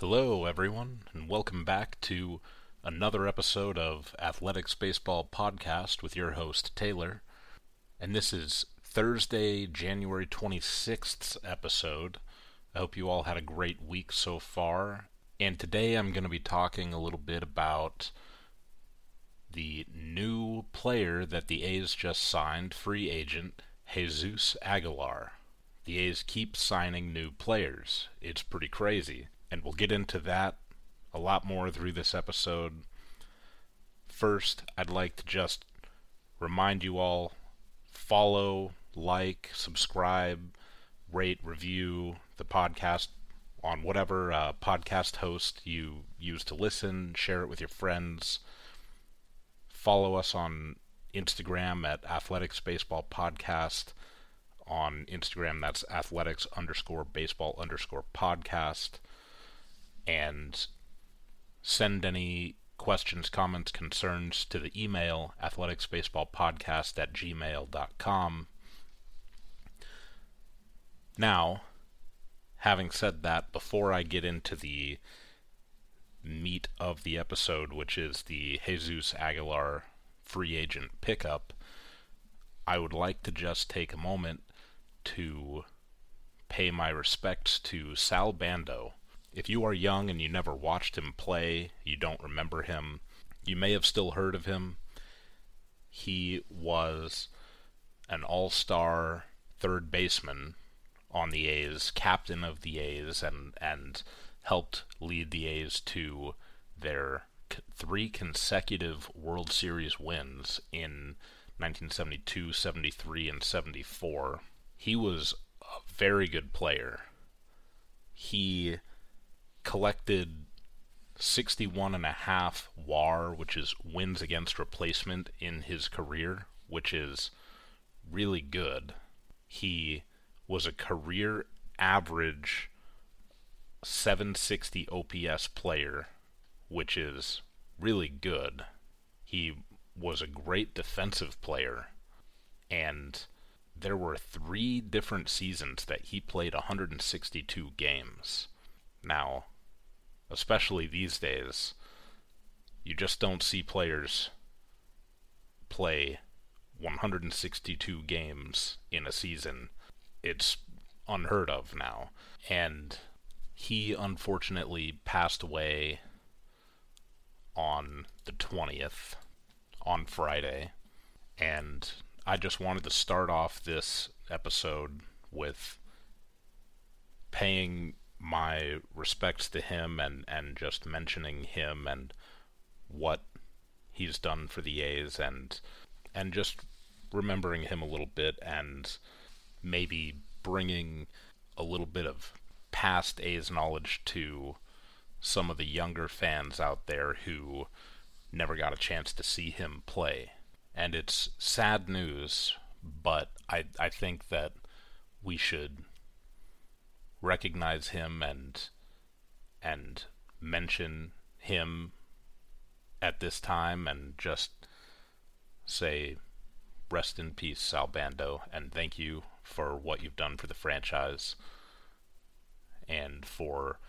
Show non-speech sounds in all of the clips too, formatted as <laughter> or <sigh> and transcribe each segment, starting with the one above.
Hello, everyone, and welcome back to another episode of Athletics Baseball Podcast with your host, Taylor. And this is Thursday, January 26th episode. I hope you all had a great week so far. And today I'm going to be talking a little bit about the new player that the A's just signed, free agent, Jesus Aguilar. The A's keep signing new players. It's pretty crazy and we'll get into that a lot more through this episode. First, I'd like to just remind you all follow, like, subscribe, rate, review the podcast on whatever uh, podcast host you use to listen, share it with your friends. Follow us on Instagram at Athletics Baseball Podcast. On Instagram, that's athletics underscore baseball underscore podcast and send any questions, comments, concerns to the email athleticsbaseballpodcast at gmail.com. Now, having said that, before I get into the meat of the episode, which is the Jesus Aguilar free agent pickup, I would like to just take a moment to pay my respects to Sal Bando if you are young and you never watched him play, you don't remember him, you may have still heard of him. He was an all star third baseman on the A's, captain of the A's, and, and helped lead the A's to their three consecutive World Series wins in 1972, 73, and 74. He was a very good player. He collected 61 and a half WAR, which is wins against replacement in his career, which is really good. He was a career average 760 OPS player, which is really good. He was a great defensive player, and there were three different seasons that he played 162 games. Now, especially these days, you just don't see players play 162 games in a season. It's unheard of now. And he unfortunately passed away on the 20th, on Friday. And I just wanted to start off this episode with paying my respects to him and, and just mentioning him and what he's done for the A's and and just remembering him a little bit and maybe bringing a little bit of past A's knowledge to some of the younger fans out there who never got a chance to see him play. And it's sad news, but I I think that we should recognize him and and mention him at this time and just say rest in peace Sal Bando and thank you for what you've done for the franchise and for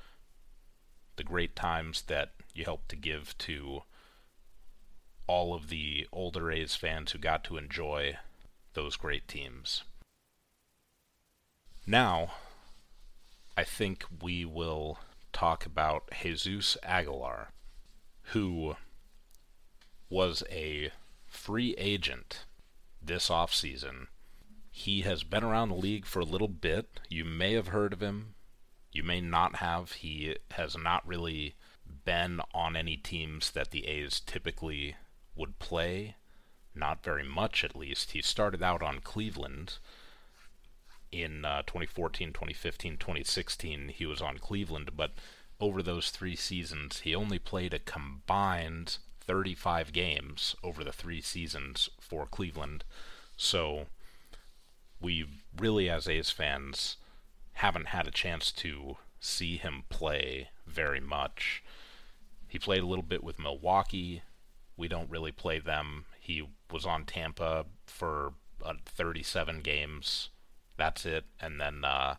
the great times that you helped to give to all of the older A's fans who got to enjoy those great teams. Now, I think we will talk about Jesus Aguilar, who was a free agent this offseason. He has been around the league for a little bit. You may have heard of him. You may not have. He has not really been on any teams that the A's typically would play. Not very much, at least. He started out on Cleveland in uh, 2014, 2015, 2016, he was on Cleveland, but over those three seasons, he only played a combined 35 games over the three seasons for Cleveland. So we really, as A's fans, haven't had a chance to see him play very much. He played a little bit with Milwaukee. We don't really play them. He was on Tampa for uh, 37 games that's it. And then uh,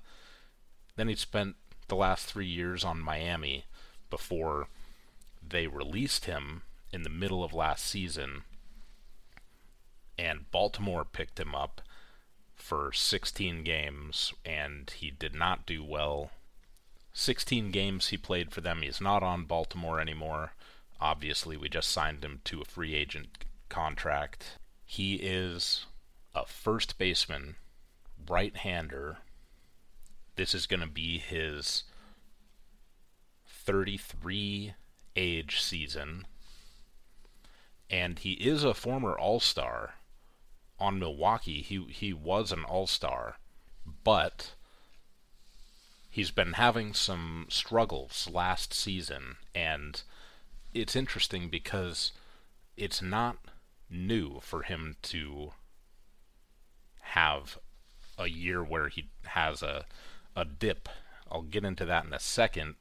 then he spent the last three years on Miami, before they released him in the middle of last season, and Baltimore picked him up for 16 games, and he did not do well. 16 games he played for them. He's not on Baltimore anymore. Obviously, we just signed him to a free agent contract. He is a first baseman, right hander. This is going to be his 33 age season. And he is a former All Star on Milwaukee. He, he was an All Star, but he's been having some struggles last season. And it's interesting because it's not new for him to have a year where he has a a dip. I'll get into that in a second.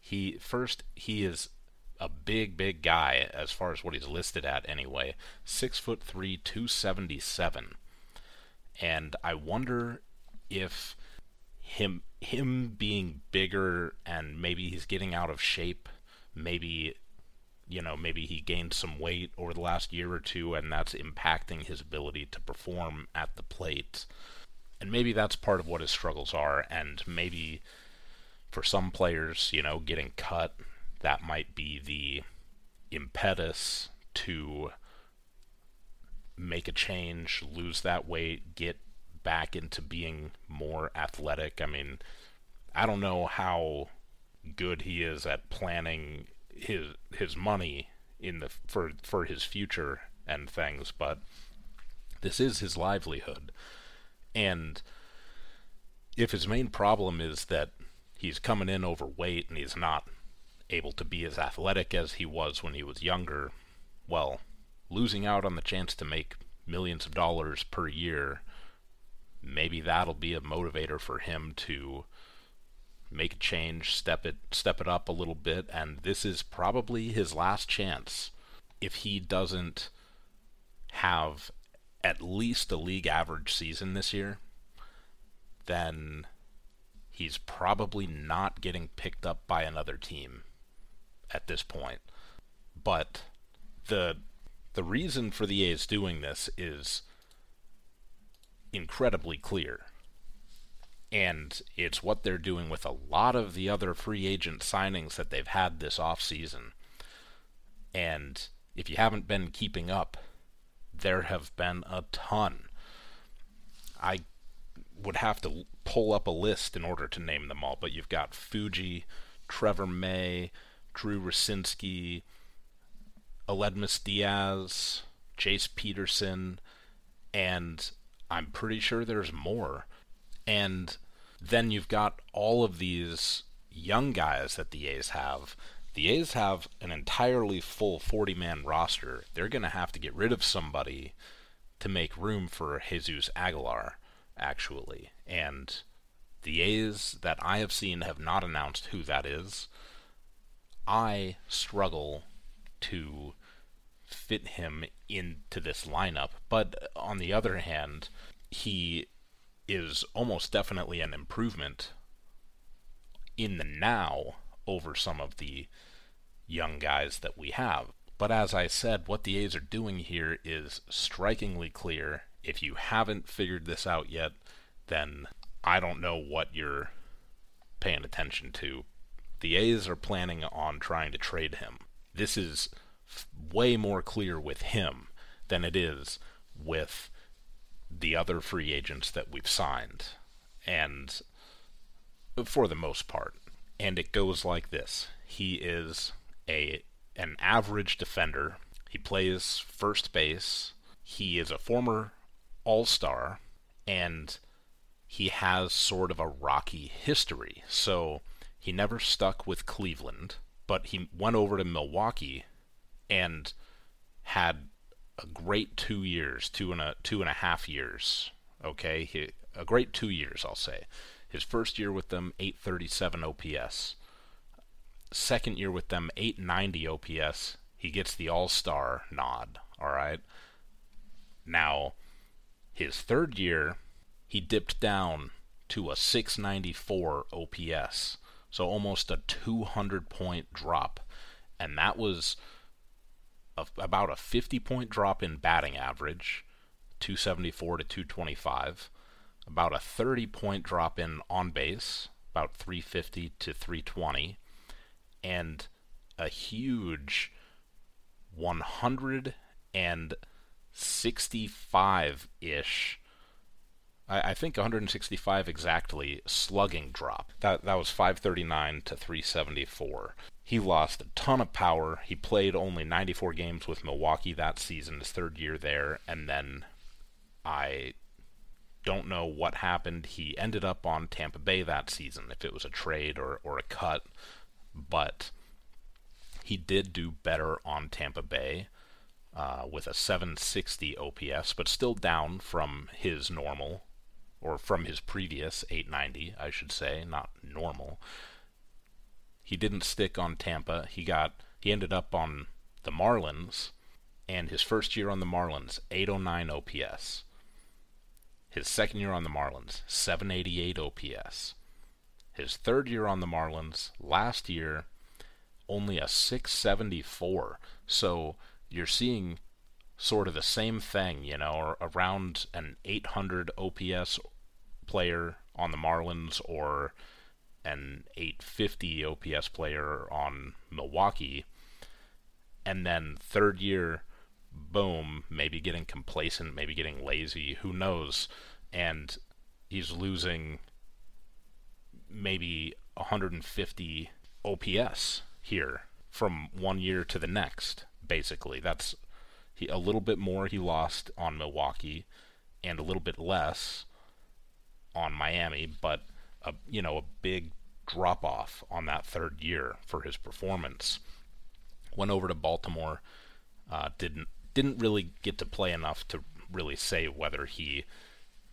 He first he is a big big guy as far as what he's listed at anyway. Six foot three, two seventy seven, and I wonder if him him being bigger and maybe he's getting out of shape, maybe you know, maybe he gained some weight over the last year or two and that's impacting his ability to perform at the plate. And maybe that's part of what his struggles are and maybe for some players, you know, getting cut, that might be the impetus to make a change, lose that weight, get back into being more athletic. I mean, I don't know how good he is at planning his his money in the for for his future and things, but this is his livelihood. And if his main problem is that he's coming in overweight and he's not able to be as athletic as he was when he was younger, well, losing out on the chance to make millions of dollars per year, maybe that'll be a motivator for him to make a change, step it step it up a little bit, and this is probably his last chance. If he doesn't have at least a league average season this year, then he's probably not getting picked up by another team at this point. But the the reason for the A's doing this is incredibly clear and it's what they're doing with a lot of the other free agent signings that they've had this offseason. And if you haven't been keeping up, there have been a ton. I would have to pull up a list in order to name them all, but you've got Fuji, Trevor May, Drew Rucinski, Aledmys Diaz, Jace Peterson, and I'm pretty sure there's more. And then you've got all of these young guys that the A's have. The A's have an entirely full 40 man roster. They're going to have to get rid of somebody to make room for Jesus Aguilar, actually. And the A's that I have seen have not announced who that is. I struggle to fit him into this lineup, but on the other hand, he is almost definitely an improvement in the now over some of the young guys that we have. But as I said, what the A's are doing here is strikingly clear. If you haven't figured this out yet, then I don't know what you're paying attention to. The A's are planning on trying to trade him. This is f- way more clear with him than it is with the other free agents that we've signed, and for the most part. And it goes like this: he is a an average defender. He plays first base. He is a former All-Star, and he has sort of a rocky history. So he never stuck with Cleveland, but he went over to Milwaukee and had a great two years, two and a two and a half years. Okay, he, a great two years, I'll say. His first year with them, 837 OPS. Second year with them, 890 OPS. He gets the All Star nod. All right. Now, his third year, he dipped down to a 694 OPS. So almost a 200 point drop. And that was a, about a 50 point drop in batting average, 274 to 225. About a 30 point drop in on base, about 350 to 320. And a huge 165 ish I, think 165 exactly slugging drop. That that was 539 to 374. He lost a ton of power. He played only 94 games with Milwaukee that season, his third year there, and then I don't know what happened. He ended up on Tampa Bay that season, if it was a trade or, or a cut, but he did do better on Tampa Bay uh, with a 760 OPS, but still down from his normal or from his previous 890, I should say, not normal. He didn't stick on Tampa. He got he ended up on the Marlins, and his first year on the Marlins, 809 OPS. His second year on the Marlins, 788 OPS. His third year on the Marlins, last year, only a 674. So you're seeing sort of the same thing, you know, around an 800 OPS player on the Marlins or an 850 OPS player on Milwaukee. And then third year, boom, maybe getting complacent, maybe getting lazy, who knows? And he's losing maybe 150 OPS here from one year to the next, basically. That's he, a little bit more he lost on Milwaukee and a little bit less on Miami, but a, you know, a big drop off on that third year for his performance. Went over to Baltimore, uh, didn't didn't really get to play enough to really say whether he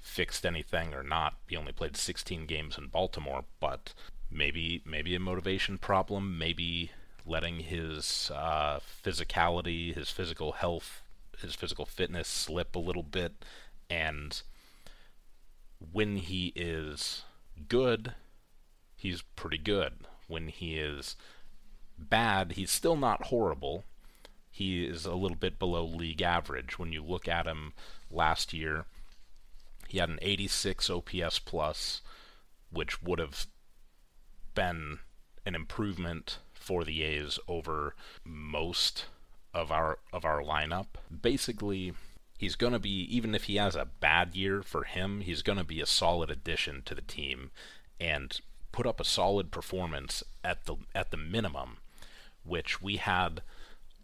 fixed anything or not. He only played 16 games in Baltimore, but maybe maybe a motivation problem, maybe letting his uh, physicality, his physical health, his physical fitness slip a little bit, and when he is good, he's pretty good. When he is bad, he's still not horrible. He is a little bit below league average. When you look at him last year, he had an 86 OPS plus, which would have been an improvement for the A's over most of our of our lineup. Basically, he's going to be even if he has a bad year for him, he's going to be a solid addition to the team and put up a solid performance at the at the minimum, which we had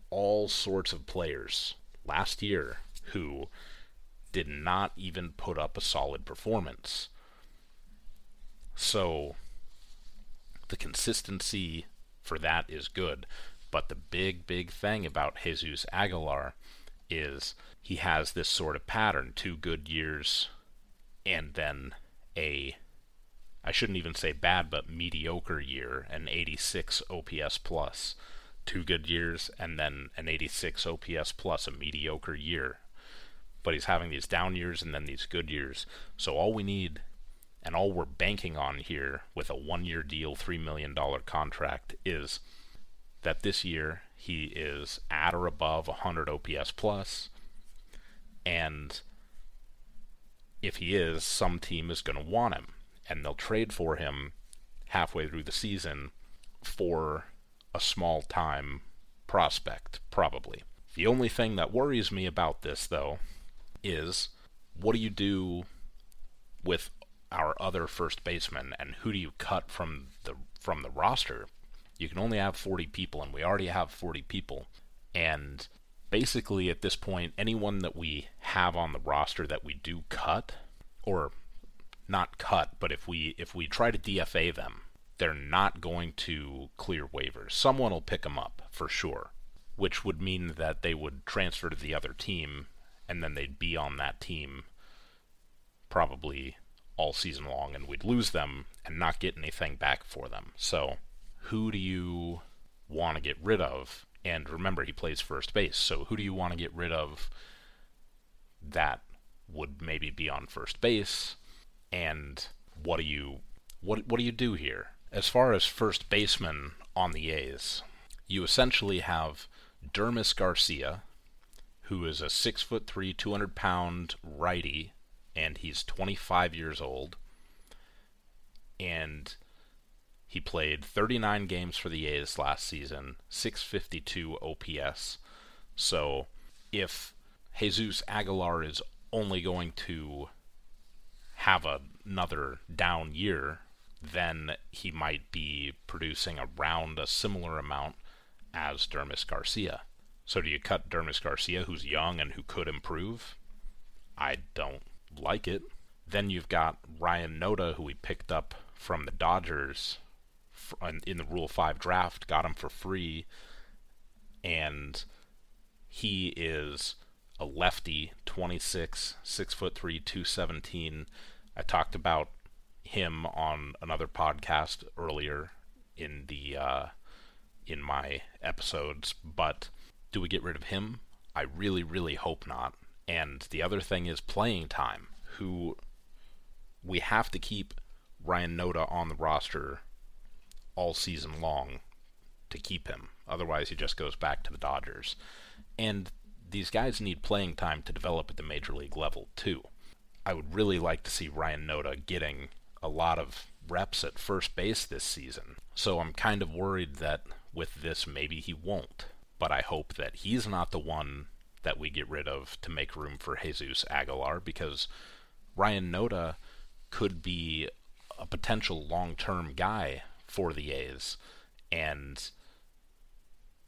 all sorts of players last year who did not even put up a solid performance. So the consistency for that is good. But the big, big thing about Jesus Aguilar is he has this sort of pattern two good years and then a I shouldn't even say bad but mediocre year an 86 OPS plus two good years and then an 86 OPS plus a mediocre year. But he's having these down years and then these good years. So all we need and all we're banking on here with a one year deal, $3 million contract is that this year he is at or above 100 OPS plus, and if he is, some team is going to want him, and they'll trade for him halfway through the season for a small time prospect, probably. The only thing that worries me about this, though, is what do you do with our other first baseman, and who do you cut from the from the roster? You can only have 40 people, and we already have 40 people. And basically, at this point, anyone that we have on the roster that we do cut, or not cut, but if we if we try to DFA them, they're not going to clear waivers. Someone will pick them up for sure, which would mean that they would transfer to the other team, and then they'd be on that team probably all season long, and we'd lose them and not get anything back for them. So, who do you want to get rid of? And remember, he plays first base. So, who do you want to get rid of that would maybe be on first base? And what do you what what do you do here? As far as first baseman on the A's, you essentially have Dermis Garcia, who is a six foot three, 200 pound righty, and he's 25 years old. And he played 39 games for the A's last season, 652 OPS. So if Jesus Aguilar is only going to have another down year, then he might be producing around a similar amount as Dermis Garcia. So do you cut Dermis Garcia, who's young and who could improve? I don't like it. Then you've got Ryan Noda, who we picked up from the Dodgers in the Rule 5 draft, got him for free, and he is a lefty, 26, 6 foot 3, 217. I talked about him on another podcast earlier in the uh, in my episodes, but do we get rid of him? I really, really hope not. And the other thing is playing time. Who we have to keep Ryan Noda on the roster all season long to keep him. Otherwise, he just goes back to the Dodgers. And these guys need playing time to develop at the major league level, too. I would really like to see Ryan Noda getting a lot of reps at first base this season. So I'm kind of worried that with this, maybe he won't. But I hope that he's not the one that we get rid of to make room for Jesus Aguilar because Ryan Noda could be a potential long term guy for the A's. And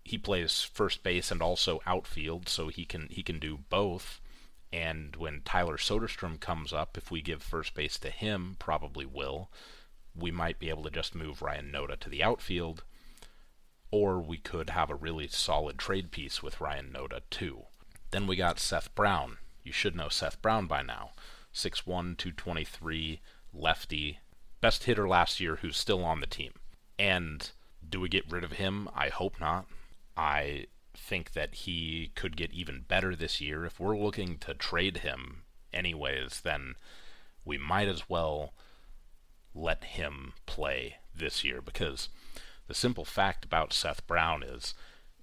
he plays first base and also outfield, so he can he can do both. And when Tyler Soderstrom comes up, if we give first base to him, probably will, we might be able to just move Ryan Noda to the outfield, or we could have a really solid trade piece with Ryan Noda too. Then we got Seth Brown. You should know Seth Brown by now. 6'1, 223, lefty, best hitter last year who's still on the team. And do we get rid of him? I hope not. I think that he could get even better this year. If we're looking to trade him anyways, then we might as well let him play this year because the simple fact about Seth Brown is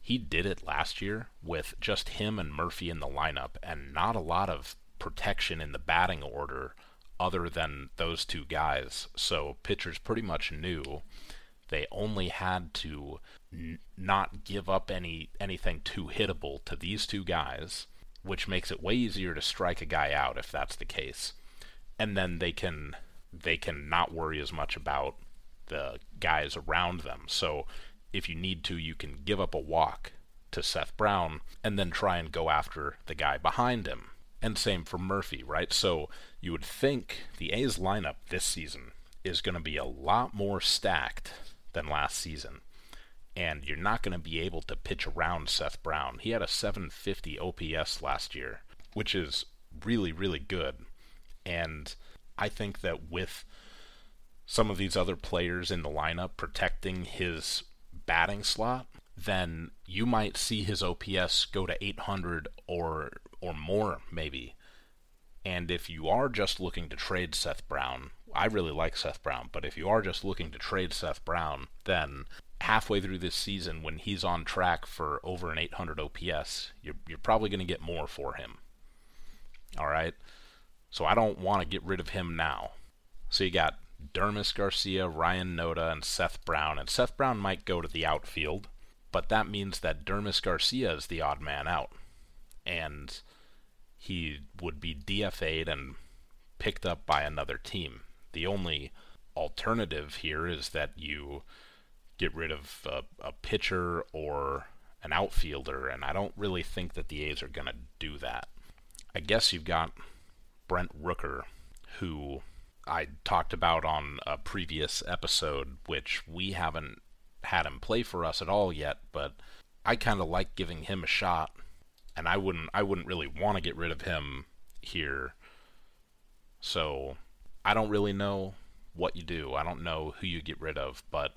he did it last year with just him and Murphy in the lineup and not a lot of protection in the batting order other than those two guys. So pitchers pretty much knew they only had to not give up any anything too hittable to these two guys, which makes it way easier to strike a guy out if that's the case. And then they can they can not worry as much about the guys around them. So if you need to, you can give up a walk to Seth Brown and then try and go after the guy behind him and same for Murphy, right? So you would think the A's lineup this season is going to be a lot more stacked than last season. And you're not going to be able to pitch around Seth Brown. He had a 750 OPS last year, which is really, really good. And I think that with some of these other players in the lineup protecting his batting slot, then you might see his OPS go to 800 or or more maybe. And if you are just looking to trade Seth Brown, I really like Seth Brown, but if you are just looking to trade Seth Brown, then halfway through this season when he's on track for over an 800 OPS, you're you're probably going to get more for him. All right? So I don't want to get rid of him now. So you got Dermis Garcia, Ryan Noda, and Seth Brown. And Seth Brown might go to the outfield, but that means that Dermis Garcia is the odd man out. And he would be DFA'd and picked up by another team. The only alternative here is that you get rid of a, a pitcher or an outfielder, and I don't really think that the A's are going to do that. I guess you've got Brent Rooker, who I talked about on a previous episode, which we haven't had him play for us at all yet, but I kind of like giving him a shot and I wouldn't I wouldn't really want to get rid of him here. So I don't really know what you do. I don't know who you get rid of, but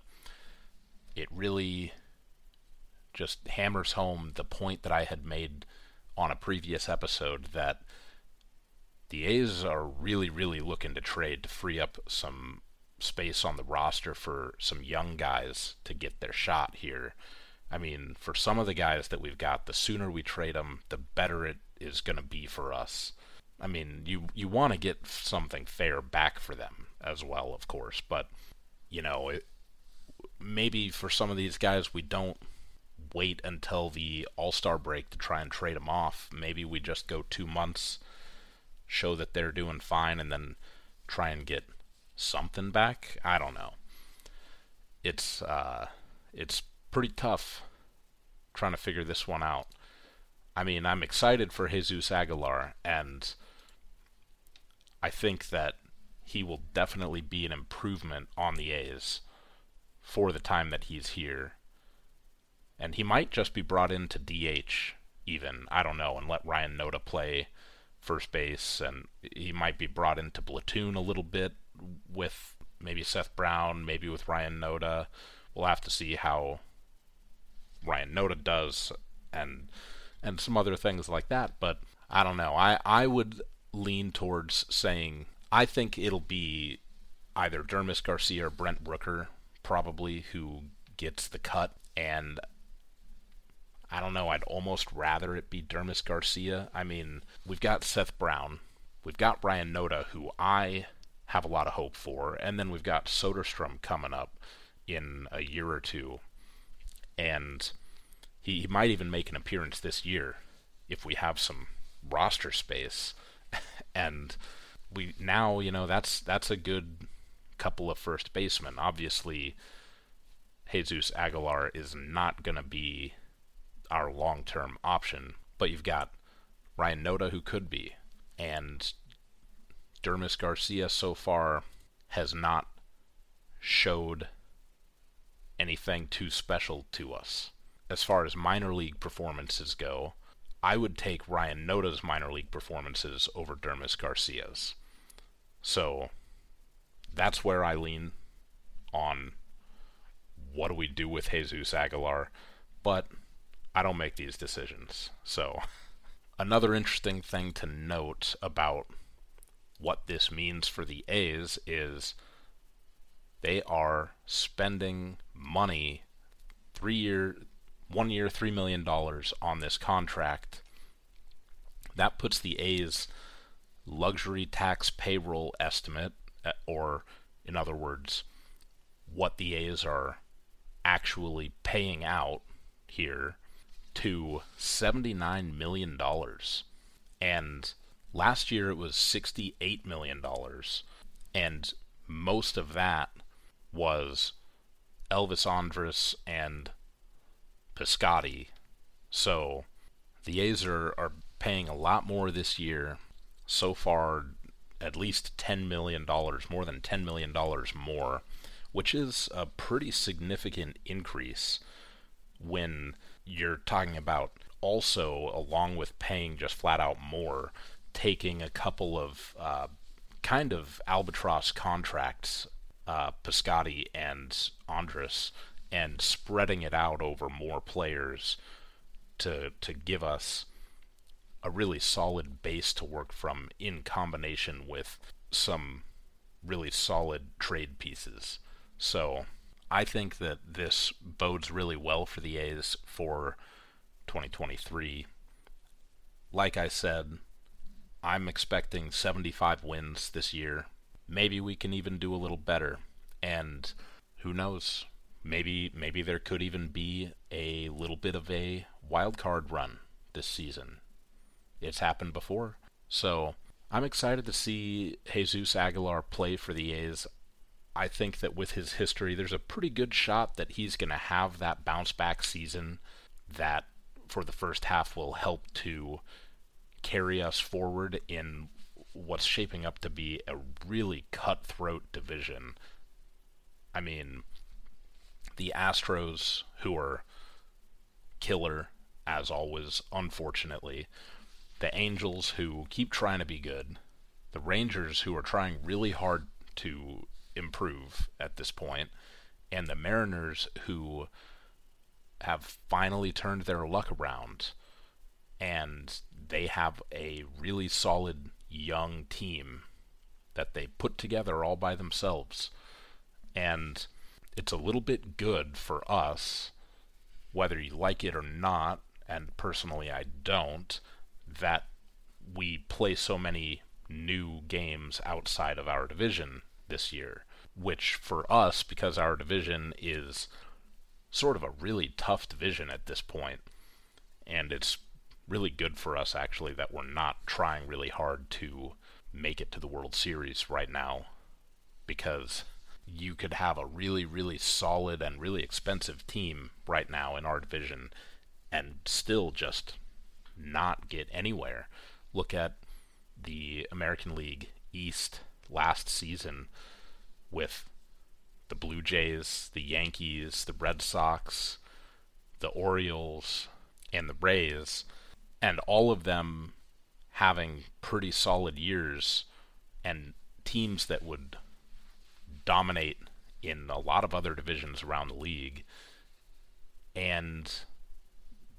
it really just hammers home the point that I had made on a previous episode that the A's are really, really looking to trade to free up some space on the roster for some young guys to get their shot here. I mean, for some of the guys that we've got, the sooner we trade them, the better it is going to be for us. I mean, you you want to get something fair back for them as well, of course, but you know, it, maybe for some of these guys we don't wait until the All-Star break to try and trade them off. Maybe we just go 2 months, show that they're doing fine and then try and get something back. I don't know. It's uh it's pretty tough trying to figure this one out. I mean, I'm excited for Jesus Aguilar, and I think that he will definitely be an improvement on the A's for the time that he's here. And he might just be brought in to DH, even. I don't know, and let Ryan Noda play first base, and he might be brought into platoon a little bit with maybe Seth Brown, maybe with Ryan Noda. We'll have to see how Ryan Noda does and and some other things like that. But I don't know. I, I would lean towards saying I think it'll be either Dermis Garcia or Brent Rooker probably who gets the cut and I don't know, I'd almost rather it be Dermis Garcia. I mean, we've got Seth Brown, we've got Ryan Noda, who I have a lot of hope for, and then we've got Soderstrom coming up in a year or two and he, he might even make an appearance this year if we have some roster space. <laughs> and we now, you know, that's that's a good couple of first basemen. Obviously, Jesus Aguilar is not going to be our long-term option, but you've got Ryan Noda who could be, and Dermis Garcia so far has not showed anything too special to us. As far as minor league performances go, I would take Ryan Noda's minor league performances over Dermis Garcia's. So that's where I lean on what do we do with Jesus Aguilar, but I don't make these decisions. So another interesting thing to note about what this means for the A's is they are spending money three year one year three million dollars on this contract that puts the A's luxury tax payroll estimate Uh, or in other words what the A's are actually paying out here to 79 million dollars and last year it was 68 million dollars and most of that was Elvis Andrus and Piscotty. So the A's are, are paying a lot more this year. So far, at least $10 million, more than $10 million more, which is a pretty significant increase when you're talking about also, along with paying just flat out more, taking a couple of uh, kind of albatross contracts uh, Piscotty and Andrus and spreading it out over more players to to give us a really solid base to work from in combination with some really solid trade pieces. So I think that this bodes really well for the A's for 2023. Like I said, I'm expecting 75 wins this year maybe we can even do a little better. And who knows? Maybe maybe there could even be a little bit of a wild card run this season. It's happened before. So I'm excited to see Jesus Aguilar play for the A's. I think that with his history, there's a pretty good shot that he's going to have that bounce back season that for the first half will help to carry us forward in what's shaping up to be a really cutthroat division. I mean, the Astros, who are killer, as always, unfortunately, the Angels, who keep trying to be good, the Rangers, who are trying really hard to improve at this point, and the Mariners, who have finally turned their luck around and they have a really solid young team that they put together all by themselves. And it's a little bit good for us, whether you like it or not, and personally I don't, that we play so many new games outside of our division this year. Which for us, because our division is sort of a really tough division at this point, and it's really good for us actually that we're not trying really hard to make it to the World Series right now because you could have a really, really solid and really expensive team right now in our division and still just not get anywhere. Look at the American League East last season with the Blue Jays, the Yankees, the Red Sox, the Orioles, and the Rays, and all of them having pretty solid years and teams that would dominate in a lot of other divisions around the league. And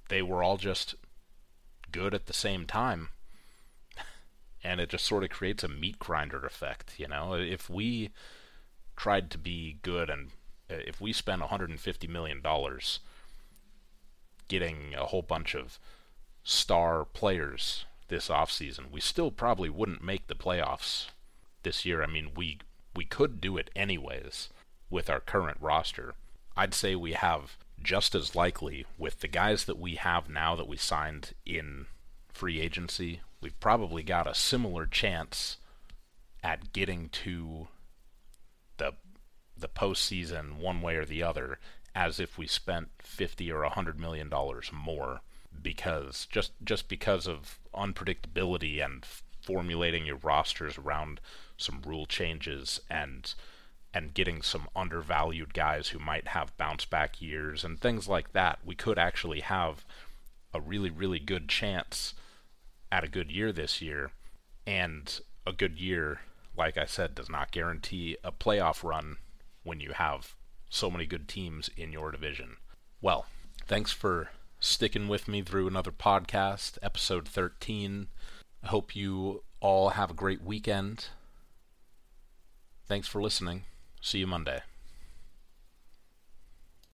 they were all just good at the same time. <laughs> And it just sort of creates a meat grinder effect, you know? If we tried to be good and uh, if we spent $150 million getting a whole bunch of star players this offseason, we still probably wouldn't make the playoffs this year. I mean, we we could do it anyways with our current roster. I'd say we have just as likely with the guys that we have now that we signed in free agency, we've probably got a similar chance at getting to the the postseason one way or the other as if we spent fifty or a hundred million dollars more because just just because of unpredictability and formulating your rosters around some rule changes and and getting some undervalued guys who might have bounce back years and things like that, we could actually have a really really good chance at a good year this year. And a good year, like I said, does not guarantee a playoff run when you have so many good teams in your division. Well, thanks for sticking with me through another podcast, episode 13. I hope you all have a great weekend. Thanks for listening. See you Monday.